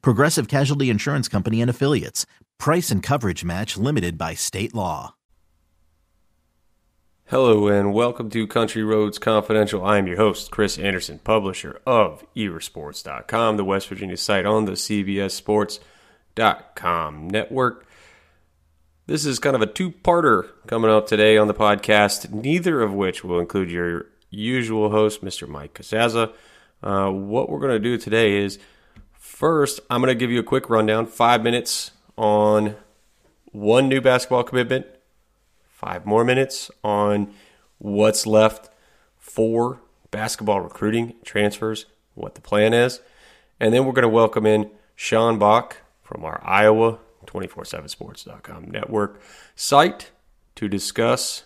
Progressive Casualty Insurance Company and Affiliates. Price and coverage match limited by state law. Hello and welcome to Country Roads Confidential. I am your host, Chris Anderson, publisher of erasports.com, the West Virginia site on the CBS CBSSports.com network. This is kind of a two parter coming up today on the podcast, neither of which will include your usual host, Mr. Mike Casazza. Uh, what we're going to do today is first, I'm going to give you a quick rundown, five minutes on one new basketball commitment, five more minutes on what's left for basketball recruiting, transfers, what the plan is. And then we're going to welcome in Sean Bach from our Iowa 247sports.com network site to discuss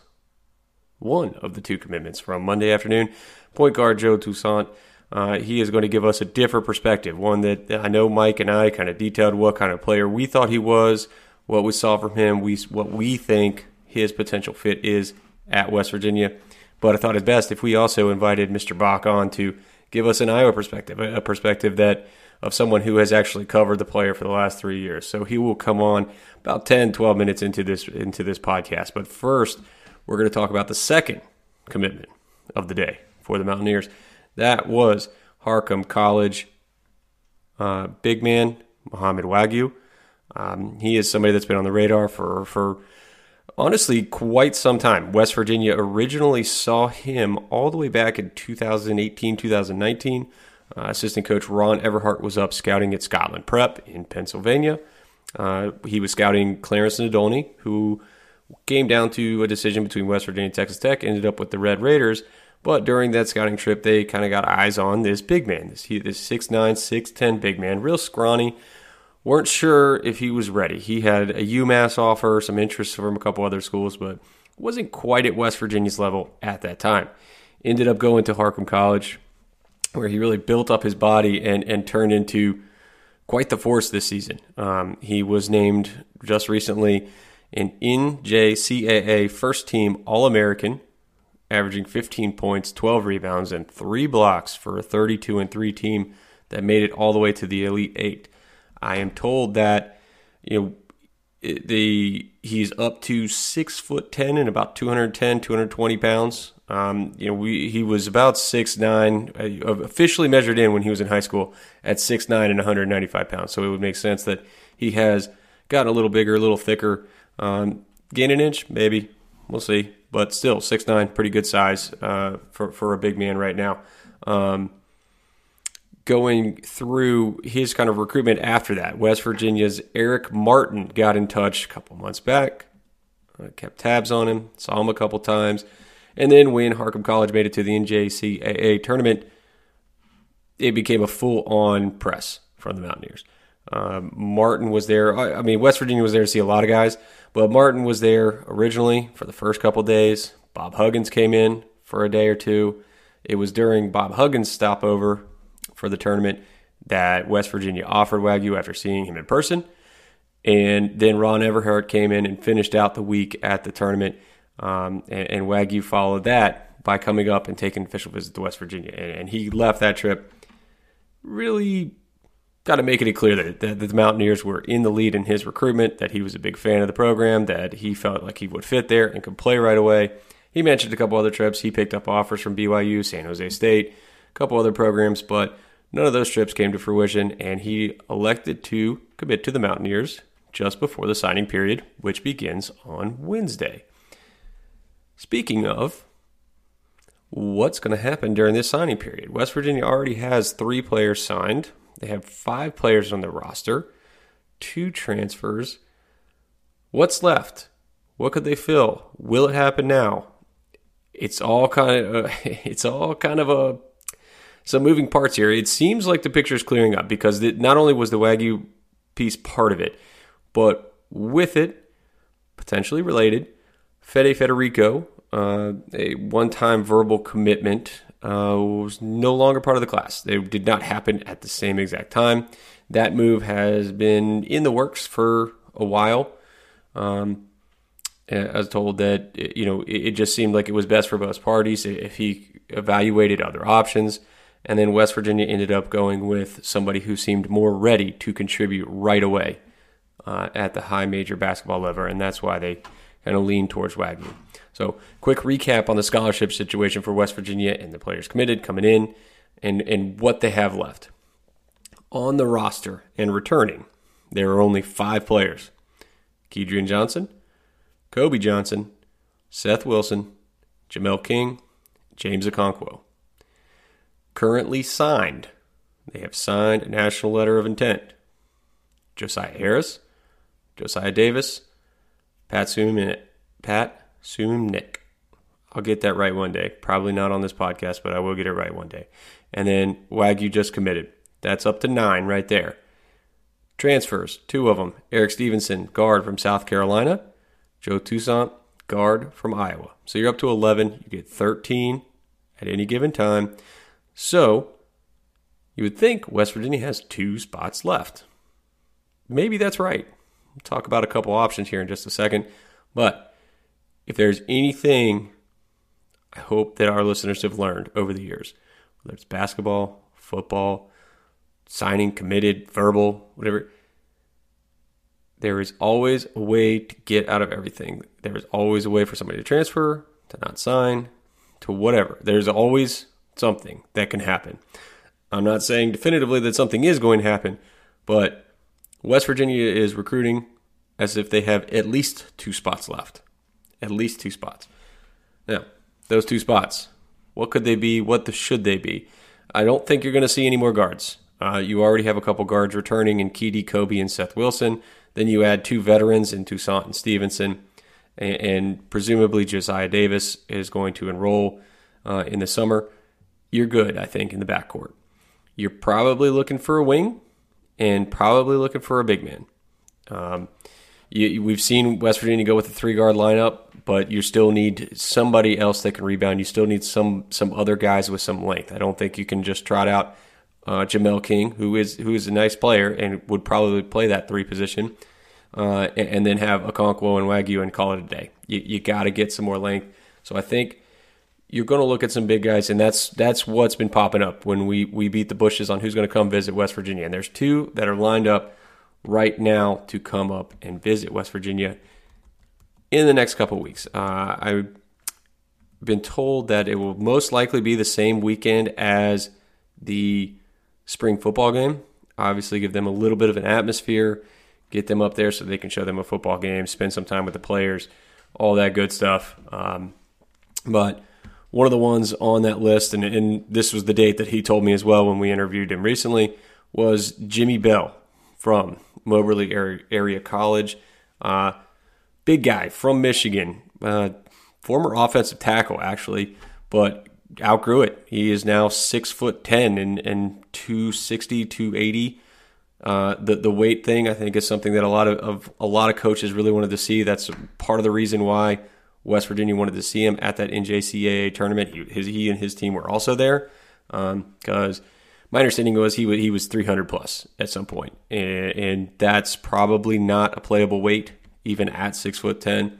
one of the two commitments from Monday afternoon. Point guard Joe Toussaint. Uh, he is going to give us a different perspective, one that I know Mike and I kind of detailed what kind of player we thought he was, what we saw from him, we what we think his potential fit is at West Virginia. But I thought it best if we also invited Mr. Bach on to give us an Iowa perspective, a perspective that of someone who has actually covered the player for the last three years. So he will come on about 10, 12 minutes into this into this podcast. But first, we're going to talk about the second commitment of the day for the Mountaineers. That was Harcum College uh, big man Mohamed Wague. Um, he is somebody that's been on the radar for for honestly quite some time. West Virginia originally saw him all the way back in 2018, 2019. Uh, assistant coach Ron Everhart was up scouting at Scotland Prep in Pennsylvania. Uh, he was scouting Clarence Nadolny, who came down to a decision between West Virginia and Texas Tech, ended up with the Red Raiders. But during that scouting trip, they kind of got eyes on this big man, this, this 6'9, 6'10 big man, real scrawny. Weren't sure if he was ready. He had a UMass offer, some interest from a couple other schools, but wasn't quite at West Virginia's level at that time. Ended up going to Harcum College, where he really built up his body and, and turned into quite the force this season. Um, he was named just recently an NJCAA first team All American, averaging 15 points, 12 rebounds, and three blocks for a 32 and 3 team that made it all the way to the Elite Eight. I am told that, you know, the he's up to six foot ten and about 210 220 pounds um, you know we he was about six nine uh, officially measured in when he was in high school at six nine and 195 pounds so it would make sense that he has gotten a little bigger a little thicker um, gain an inch, maybe. We'll see. But still, six nine, pretty good size uh, for, for a big man right now. Um, going through his kind of recruitment after that, West Virginia's Eric Martin got in touch a couple months back, uh, kept tabs on him, saw him a couple times. And then when Harcum College made it to the NJCAA tournament, it became a full on press from the Mountaineers. Um, Martin was there. I, I, mean, West Virginia was there to see a lot of guys, but Martin was there originally for the first couple days. Bob Huggins came in for a day or two. It was during Bob Huggins' stopover for the tournament that West Virginia offered Wague after seeing him in person. And then Ron Everhart came in and finished out the week at the tournament. Um, and, and, Wague followed that by coming up and taking an official visit to West Virginia. And, and he left that trip really got to make it clear that, that, the Mountaineers were in the lead in his recruitment, that he was a big fan of the program, that he felt like he would fit there and could play right away. He mentioned a couple other trips. He picked up offers from BYU, San Jose State, a couple other programs, but none of those trips came to fruition, and he elected to commit to the Mountaineers just before the signing period, which begins on Wednesday. Speaking of, what's going to happen during this signing period? West Virginia already has three players signed. They have five players on the roster, two transfers. What's left? What could they fill? Will it happen now? It's all kind of uh, it's all kind of a some moving parts here. It seems like the picture is clearing up because not only was the Wague piece part of it, but with it, potentially related, Fede Federiko, uh, a one time verbal commitment, uh, was no longer part of the class. They did not happen at the same exact time. That move has been in the works for a while. Um, I was told that you know it just seemed like it was best for both parties if he evaluated other options, and then West Virginia ended up going with somebody who seemed more ready to contribute right away uh, at the high major basketball level, and that's why they kind of lean towards Wagner. So, quick recap on the scholarship situation for West Virginia and the players committed coming in, and and what they have left on the roster and returning. There are only five players: Kedrian Johnson. Kobe Johnson, Seth Wilson, Jamel King, James Okonkwo. Currently signed, they have signed a national letter of intent. Josiah Harris, Josiah Davis, Pat Suemnick. Pat Suemnick. I'll get that right one day. Probably not on this podcast, but I will get it right one day. And then Wague just committed. That's up to nine right there. Transfers, two of them. Erik Stevenson, guard from South Carolina, Joe Toussaint, guard from Iowa. So you're up to 11. You get 13 at any given time. So you would think West Virginia has two spots left. Maybe that's right. Talk about a couple options here in just a second. But if there's anything I hope that our listeners have learned over the years, whether it's basketball, football, signing, committed, verbal, whatever, there is always a way to get out of everything. There is always a way for somebody to transfer, to not sign, to whatever. There's always something that can happen. I'm not saying definitively that something is going to happen, but West Virginia is recruiting as if they have at least two spots left. At least two spots. Now, those two spots, what could they be? What the, should they be? I don't think you're going to see any more guards. Uh, you already have a couple guards returning in Keedy, Kobe, and Seth Wilson. Then you add two veterans in Toussaint and Stevenson, and, and presumably Josiah Davis is going to enroll uh, in the summer. You're good, I think, in the backcourt. You're probably looking for a wing and probably looking for a big man. Um, you, we've seen West Virginia go with a three guard lineup, but you still need somebody else that can rebound. You still need some some other guys with some length. I don't think you can just trot out uh, Jamel King, who is who is a nice player and would probably play that three position, uh, and, and, then have Okonkwo and Wague and call it a day. You, you got to get some more length. So I think you're going to look at some big guys, and that's that's what's been popping up when we we beat the bushes on who's going to come visit West Virginia. And there's two that are lined up right now to come up and visit West Virginia in the next couple weeks. Uh, I've been told that it will most likely be the same weekend as the spring football game. Obviously, give them a little bit of an atmosphere, get them up there so they can show them a football game, spend some time with the players, all that good stuff. Um, but one of the ones on that list, and, and this was the date that he told me as well when we interviewed him recently, was Jimmy Bell from Moberly Area College. Uh, big guy from Michigan, uh, former offensive tackle, actually, but outgrew it. He is now six foot ten and, and 260, 280. Uh, the the weight thing I think is something that a lot of, of, a lot of coaches really wanted to see. That's part of the reason why West Virginia wanted to see him at that NJCAA tournament. He, his, he and his team were also there because um, my understanding was he he was 300 plus at some point, and, and that's probably not a playable weight even at six foot ten.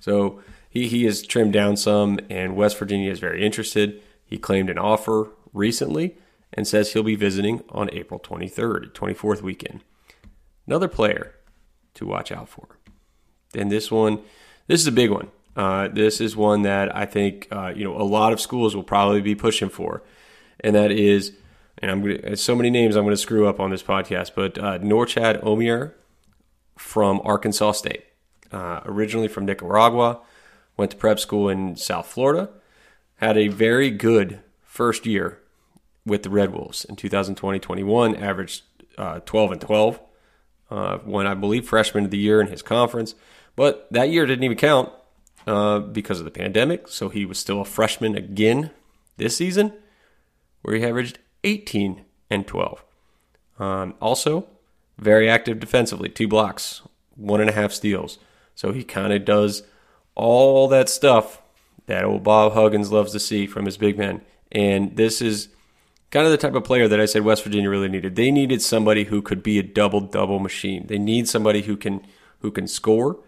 So he he has trimmed down some, and West Virginia is very interested. He claimed an offer recently and says he'll be visiting on April 23rd, 24th weekend. Another player to watch out for. Then this one, this is a big one. Uh, this is one that I think uh, you know a lot of schools will probably be pushing for, and that is, and I'm gonna, so many names I'm going to screw up on this podcast, but uh, Norchad Omier from Arkansas State, uh, originally from Nicaragua, went to prep school in South Florida, had a very good first year with the Red Wolves in 2020-21, averaged uh, 12 and 12. Uh, won, I believe, freshman of the year in his conference. But that year didn't even count uh, because of the pandemic. So he was still a freshman again this season, where he averaged 18 and 12. Um, also, very active defensively, two blocks, one and a half steals. So he kind of does all that stuff that old Bob Huggins loves to see from his big men. And this is kind of the type of player that I said West Virginia really needed. They needed somebody who could be a double double machine. They need somebody who can who can score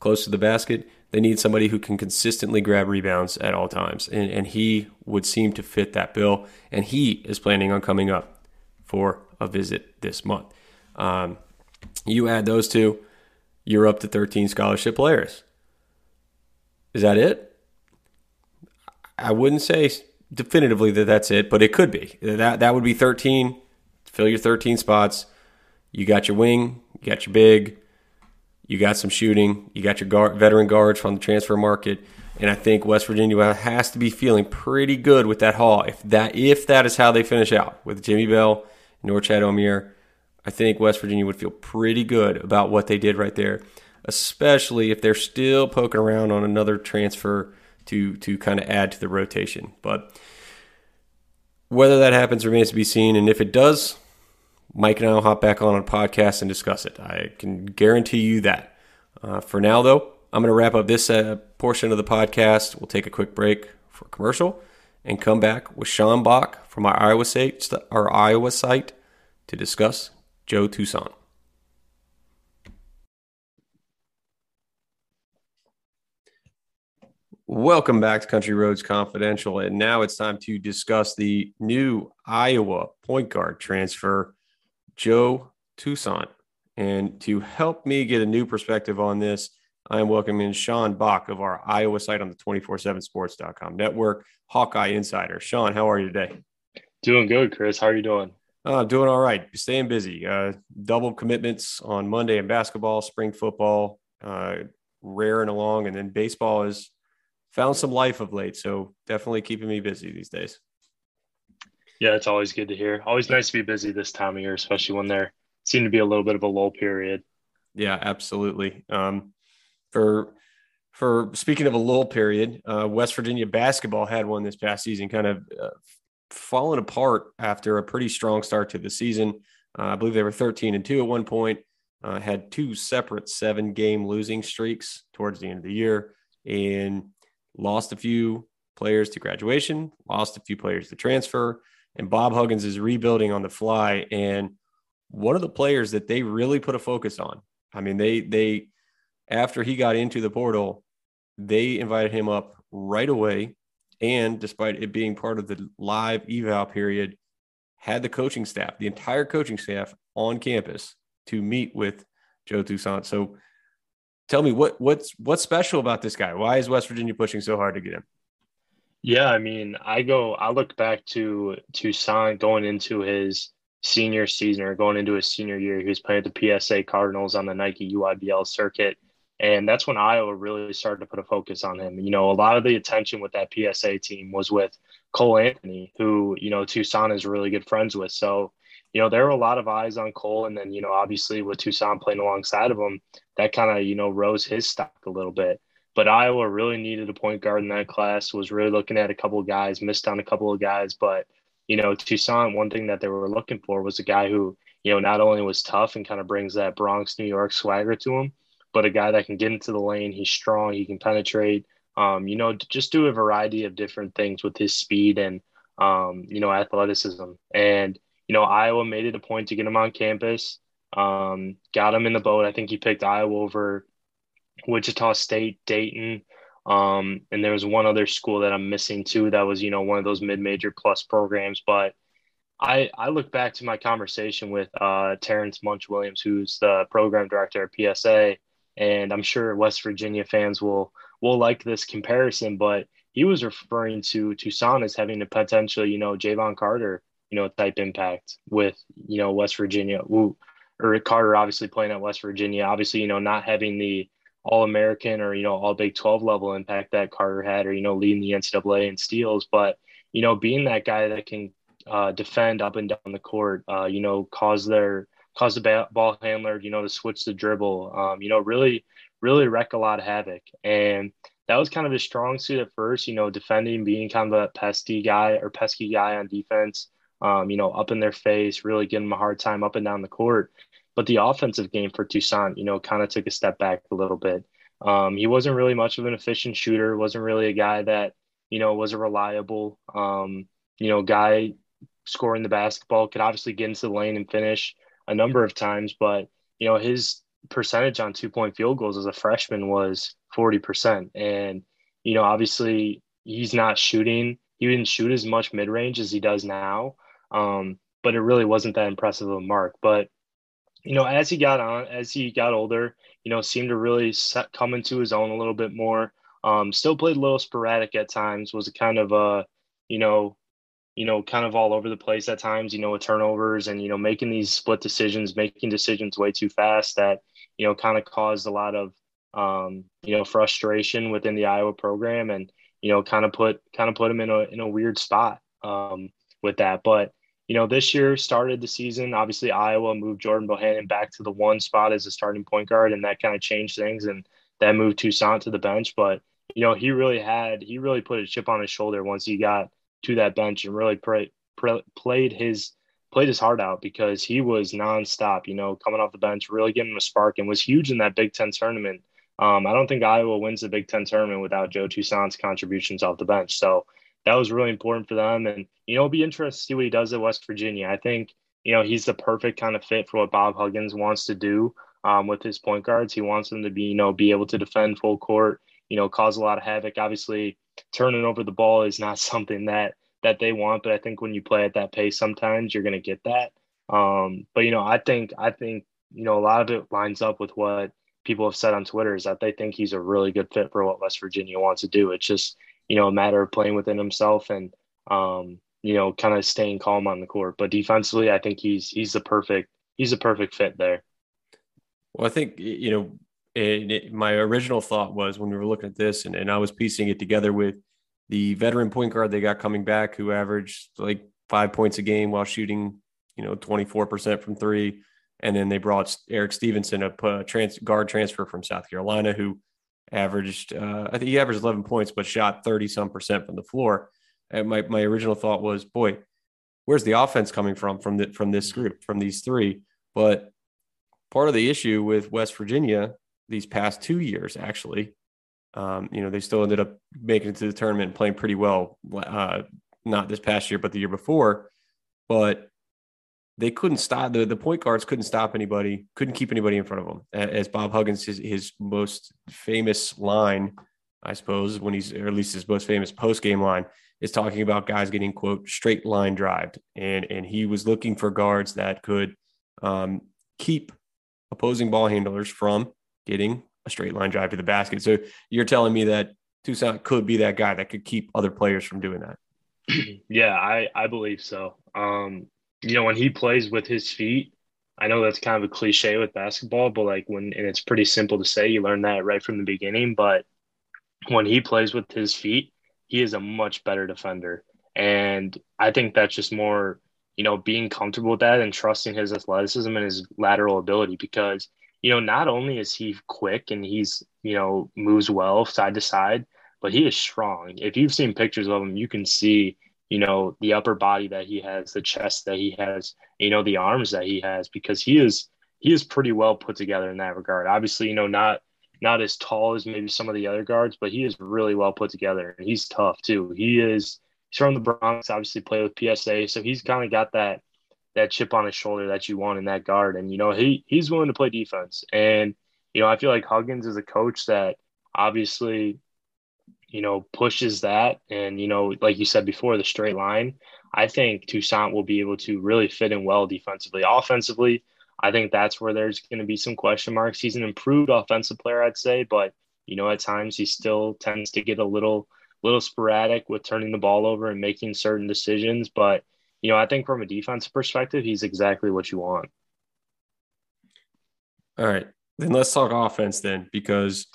close to the basket. They need somebody who can consistently grab rebounds at all times. And, and he would seem to fit that bill. And he is planning on coming up for a visit this month. Um, you add those two, you're up to 13 scholarship players. Is that it? I wouldn't say definitively that that's it, but it could be. That that would be 13. Fill your 13 spots. You got your wing, you got your big, you got some shooting, you got your guard, veteran guards from the transfer market, and I think West Virginia has to be feeling pretty good with that haul. If that if that is how they finish out with Jimmy Bell, Norchad Omier, I think West Virginia would feel pretty good about what they did right there, especially if they're still poking around on another transfer to to kind of add to the rotation. But whether that happens remains to be seen. And if it does, Mike and I will hop back on a podcast and discuss it. I can guarantee you that. Uh, for now, though, I'm going to wrap up this uh, portion of the podcast. We'll take a quick break for commercial and come back with Sean Bach from our Iowa site, our Iowa site, to discuss Joe Toussaint. Welcome back to Country Roads Confidential. And now it's time to discuss the new Iowa point guard transfer, Joe Toussaint. And to help me get a new perspective on this, I am welcoming Sean Bach of our Iowa site on the 247sports.com network, Hawkeye Insider. Sean, how are you today? Doing good, Chris. How are you doing? Uh, doing all right. Staying busy. Uh, double commitments on Monday in basketball, spring football, uh, raring along, and then baseball has found some life of late. So definitely keeping me busy these days. Yeah, it's always good to hear. Always nice to be busy this time of year, especially when there seem to be a little bit of a lull period. Yeah, absolutely. Um, for for speaking of a lull period, uh, West Virginia basketball had one this past season, kind of uh, fallen apart after a pretty strong start to the season. Uh, I believe they were 13 and two at one point. Uh, had two separate seven game losing streaks towards the end of the year, and lost a few players to graduation, lost a few players to transfer, and Bob Huggins is rebuilding on the fly. And one of the players that they really put a focus on, I mean, they they after he got into the portal, they invited him up right away. And despite it being part of the live eval period, had the coaching staff, the entire coaching staff on campus to meet with Joe Toussaint. So tell me what what's what's special about this guy? Why is West Virginia pushing so hard to get him? Yeah, I mean, I go I look back to Toussaint going into his senior season or going into his senior year. He was playing at the PSA Cardinals on the Nike EYBL circuit. And that's when Iowa really started to put a focus on him. You know, a lot of the attention with that PSA team was with Cole Anthony, who, you know, Toussaint is really good friends with. So you know, there were a lot of eyes on Cole. And then, you know, obviously with Toussaint playing alongside of him, that kind of, you know, rose his stock a little bit. But Iowa really needed a point guard in that class, was really looking at a couple of guys, missed on a couple of guys. But, you know, Toussaint, one thing that they were looking for was a guy who, you know, not only was tough and kind of brings that Bronx, New York swagger to him, but a guy that can get into the lane. He's strong, he can penetrate, um, you know, just do a variety of different things with his speed and, um, you know, athleticism. And, you know, Iowa made it a point to get him on campus. Um, got him in the boat. I think he picked Iowa over Wichita State, Dayton. Um, and there was one other school that I'm missing too. That was, you know, one of those mid-major plus programs. But I, I look back to my conversation with uh, Terrence Munch Williams, who's the program director at PSA, and I'm sure West Virginia fans will will like this comparison. But he was referring to Toussaint as having a potential, you know, Jevon Carter you know, type impact with, you know, West Virginia. Ooh, or Carter obviously playing at West Virginia, obviously, you know, not having the all American or, you know, all Big 12 level impact that Carter had or, you know, leading the NCAA in steals. But, you know, being that guy that can uh, defend up and down the court, uh, you know, cause their, cause the ball handler, you know, to switch the dribble, um, you know, really, really wreck a lot of havoc. And that was kind of his strong suit at first, you know, defending, being kind of a pesky guy or pesky guy on defense um, you know, up in their face, really giving them a hard time up and down the court. But the offensive game for Toussaint, you know, kind of took a step back a little bit. Um, he wasn't really much of an efficient shooter. wasn't really a guy that you know was a reliable, um, you know, guy scoring the basketball. Could obviously get into the lane and finish a number of times, but you know his percentage on two point field goals as a freshman was forty percent, and you know obviously he's not shooting. He didn't shoot as much mid range as he does now, um, but it really wasn't that impressive of a mark. But you know, as he got on, as he got older, you know, seemed to really set, come into his own a little bit more. Um, still played a little sporadic at times. Was a kind of a, you know, you know, kind of all over the place at times. You know, with turnovers and you know making these split decisions, making decisions way too fast that you know kind of caused a lot of um, you know frustration within the Iowa program and you know kind of put kind of put him in a in a weird spot um, with that. But you know, this year started the season. Obviously, Iowa moved Jordan Bohannon back to the one spot as a starting point guard, and that kind of changed things. And that moved Toussaint to the bench. But you know, he really had he really put a chip on his shoulder once he got to that bench and really played his played his heart out because he was nonstop. You know, coming off the bench, really getting a spark, and was huge in that Big Ten tournament. Um, I don't think Iowa wins the Big Ten tournament without Joe Toussaint's contributions off the bench. So that was really important for them. And, you know, it'll be interesting to see what he does at West Virginia. I think, you know, he's the perfect kind of fit for what Bob Huggins wants to do um, with his point guards. He wants them to be, you know, be able to defend full court, you know, cause a lot of havoc. Obviously, turning over the ball is not something that that they want, but I think when you play at that pace, sometimes you're going to get that. Um, but you know, I think I think you know a lot of it lines up with what people have said on Twitter is that they think he's a really good fit for what West Virginia wants to do. It's just you know, a matter of playing within himself and, um, you know, kind of staying calm on the court. But defensively, I think he's he's the perfect he's a perfect fit there. Well, I think you know, it, it, my original thought was when we were looking at this, and, and I was piecing it together with the veteran point guard they got coming back, who averaged like five points a game while shooting, you know, twenty four percent from three, and then they brought Erik Stevenson, a trans, guard transfer from South Carolina, who averaged, uh, I think he averaged 11 points, but shot 30 some percent from the floor. And my, my original thought was, boy, where's the offense coming from from the, from this group, from these three? But part of the issue with West Virginia these past two years, actually, um, you know, they still ended up making it to the tournament and playing pretty well. Uh, not this past year, but the year before. But they couldn't stop the, the point guards couldn't stop anybody, couldn't keep anybody in front of them. As Bob Huggins, his, his most famous line, I suppose, when he's or at least his most famous post game line is talking about guys getting quote straight line drived, and and he was looking for guards that could um, keep opposing ball handlers from getting a straight line drive to the basket. So you're telling me that Toussaint could be that guy that could keep other players from doing that. Yeah, I I believe so. Um, you know, when he plays with his feet, I know that's kind of a cliche with basketball, but like when, and it's pretty simple to say, you learn that right from the beginning. But when he plays with his feet, he is a much better defender. And I think that's just more, you know, being comfortable with that and trusting his athleticism and his lateral ability because, you know, not only is he quick and he's, you know, moves well side to side, but he is strong. If you've seen pictures of him, you can see you know, the upper body that he has, the chest that he has, you know, the arms that he has, because he is he is pretty well put together in that regard. Obviously, you know, not not as tall as maybe some of the other guards, but he is really well put together and he's tough too. He is he's from the Bronx, obviously played with PSA, so he's kind of got that that chip on his shoulder that you want in that guard. And you know, he he's willing to play defense. And you know, I feel like Huggins is a coach that obviously you know, pushes that and, you know, like you said before, the straight line, I think Toussaint will be able to really fit in well defensively. Offensively, I think that's where there's going to be some question marks. He's an improved offensive player, I'd say, but, you know, at times he still tends to get a little, little sporadic with turning the ball over and making certain decisions. But, you know, I think from a defensive perspective, he's exactly what you want. All right. Then let's talk offense then, because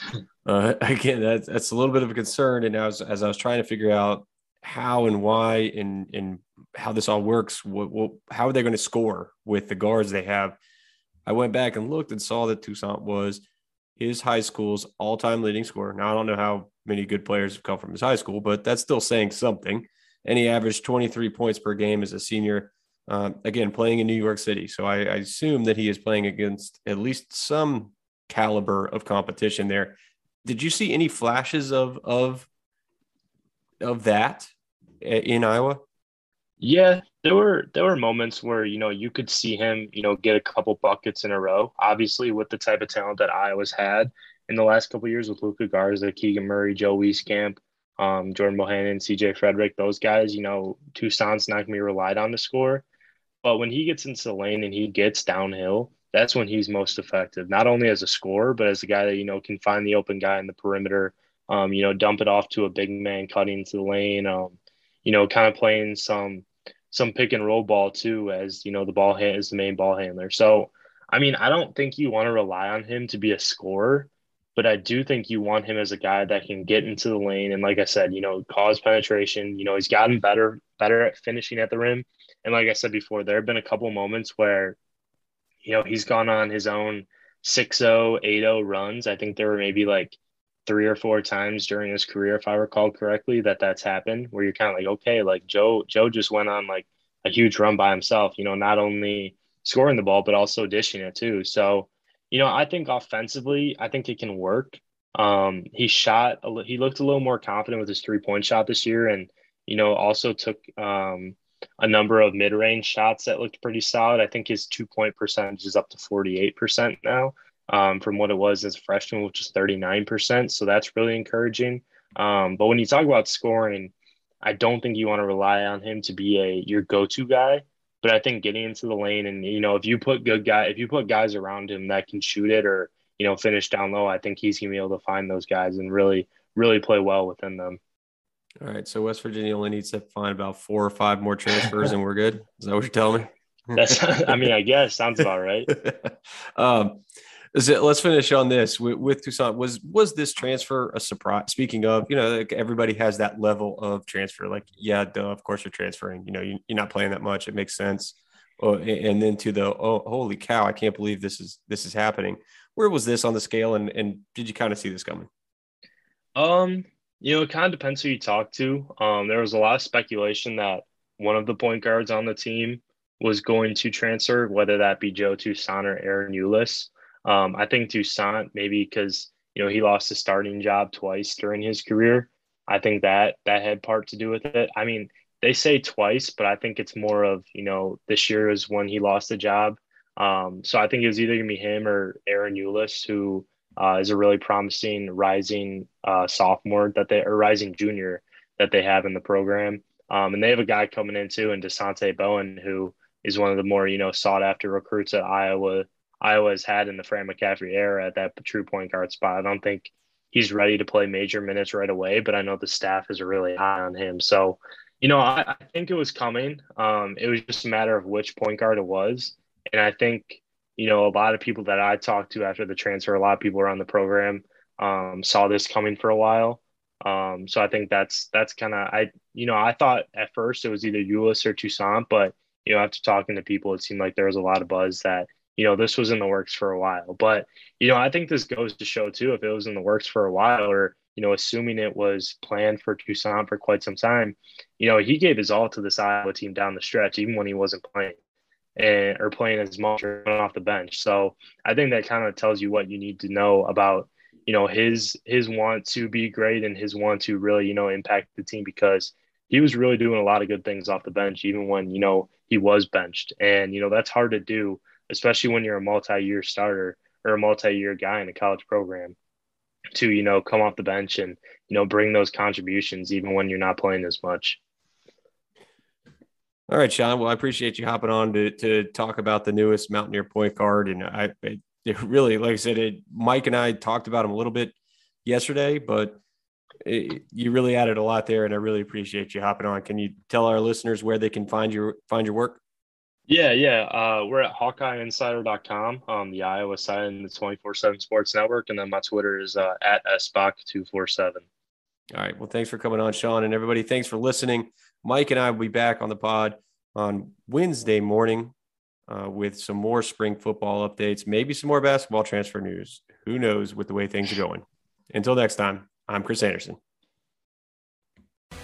uh, again, that's that's a little bit of a concern. And as as I was trying to figure out how and why and and how this all works, what, what how are they going to score with the guards they have? I went back and looked and saw that Toussaint was his high school's all-time leading scorer. Now I don't know how many good players have come from his high school, but that's still saying something. And he averaged 23 points per game as a senior. Uh, again, playing in New York City. So I, I assume that he is playing against at least some caliber of competition there. Did you see any flashes of of of that in Iowa? Yeah, there were there were moments where you know you could see him you know get a couple buckets in a row. Obviously, with the type of talent that Iowa's had in the last couple years with Luka Garza, Keegan Murray, Joe Wieskamp, um, Jordan Bohannon, C.J. Frederick, those guys. You know, Toussaint's not gonna be relied on to score, but when he gets into the lane and he gets downhill, that's when he's most effective. Not only as a scorer, but as a guy that you know can find the open guy in the perimeter. Um, you know, dump it off to a big man cutting into the lane. Um, you know, kind of playing some some pick and roll ball too, as you know, the ball hand is the main ball handler. So, I mean, I don't think you want to rely on him to be a scorer, but I do think you want him as a guy that can get into the lane and, like I said, you know, cause penetration. You know, he's gotten better better at finishing at the rim, and like I said before, there have been a couple moments where, you know, he's gone on his own 6-0, 8-0 runs. I think there were maybe like three or four times during his career, if I recall correctly, that that's happened. Where you're kind of like, okay, like Joe, Joe just went on like a huge run by himself. You know, not only scoring the ball but also dishing it too. So, you know, I think offensively, I think it can work. Um, he shot, he looked a little more confident with his three point shot this year, and you know, also took um, a number of mid range shots that looked pretty solid. I think his two point percentage is up to forty eight percent now um, from what it was as a freshman, which is 39%. So that's really encouraging. Um, but when you talk about scoring, I don't think you want to rely on him to be a your go-to guy. But I think getting into the lane and you know if you put good guy if you put guys around him that can shoot it or you know finish down low, I think he's gonna be able to find those guys and really really play well within them. All right, so West Virginia only needs to find about four or five more transfers, and we're good. Is that what you're telling me? That's, I mean, I guess sounds about right. um, let's finish on this with, with Toussaint. Was was this transfer a surprise? Speaking of, you know, like everybody has that level of transfer. Like, yeah, duh, of course you're transferring. You know, you, are not playing that much. It makes sense. Oh, and then to the oh, holy cow, I can't believe this is this is happening. Where was this on the scale, and and did you kind of see this coming? Um, you know, it kind of depends who you talk to. Um, there was a lot of speculation that one of the point guards on the team was going to transfer, whether that be Joe Toussaint or Ahron Ulis. Um, I think Toussaint maybe because you know he lost his starting job twice during his career. I think that that had part to do with it. I mean, they say twice, but I think it's more of you know this year is when he lost the job. Um, so I think it was either gonna be him or Ahron Ulis, who uh, is a really promising rising uh, sophomore that they or rising junior that they have in the program. Um, and they have a guy coming in too, and Dasonte Bowen, who is one of the more you know sought after recruits at Iowa Iowa's had in the Fran McCaffery era at that true point guard spot. I don't think he's ready to play major minutes right away, but I know the staff is really high on him. So, you know, I, I think it was coming. Um, it was just a matter of which point guard it was. And I think, you know, a lot of people that I talked to after the transfer, a lot of people around the program um, saw this coming for a while. Um, so I think that's that's kind of I you know I thought at first it was either Ulis or Toussaint, but you know after talking to people, it seemed like there was a lot of buzz that you know, this was in the works for a while. But, you know, I think this goes to show too, if it was in the works for a while or, you know, assuming it was planned for Toussaint for quite some time, you know, he gave his all to this Iowa team down the stretch, even when he wasn't playing and or playing as much or off the bench. So I think that kind of tells you what you need to know about, you know, his his want to be great and his want to really, you know, impact the team because he was really doing a lot of good things off the bench, even when, you know, he was benched. And, you know, that's hard to do especially when you're a multi-year starter or a multi-year guy in a college program to you know come off the bench and you know bring those contributions even when you're not playing as much all right sean well i appreciate you hopping on to, to talk about the newest mountaineer point guard and i it really like i said it, mike and i talked about him a little bit yesterday but it, you really added a lot there and i really appreciate you hopping on can you tell our listeners where they can find your find your work yeah, yeah. Uh, we're at HawkeyeInsider.com on the Iowa side and the 24 7 Sports Network. And then my Twitter is uh, at SBach247. All right. Well, thanks for coming on, Sean. And everybody, thanks for listening. Mike and I will be back on the pod on Wednesday morning uh, with some more spring football updates, maybe some more basketball transfer news. Who knows with the way things are going. Until next time, I'm Chris Anderson.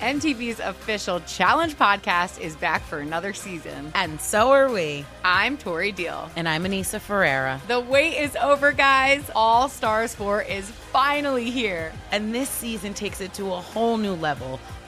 MTV's official Challenge podcast is back for another season. And so are we. I'm Tori Deal. And I'm Aneesa Ferreira. The wait is over, guys. All Stars 4 is finally here. And this season takes it to a whole new level.